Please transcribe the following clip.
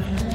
Mm-hmm.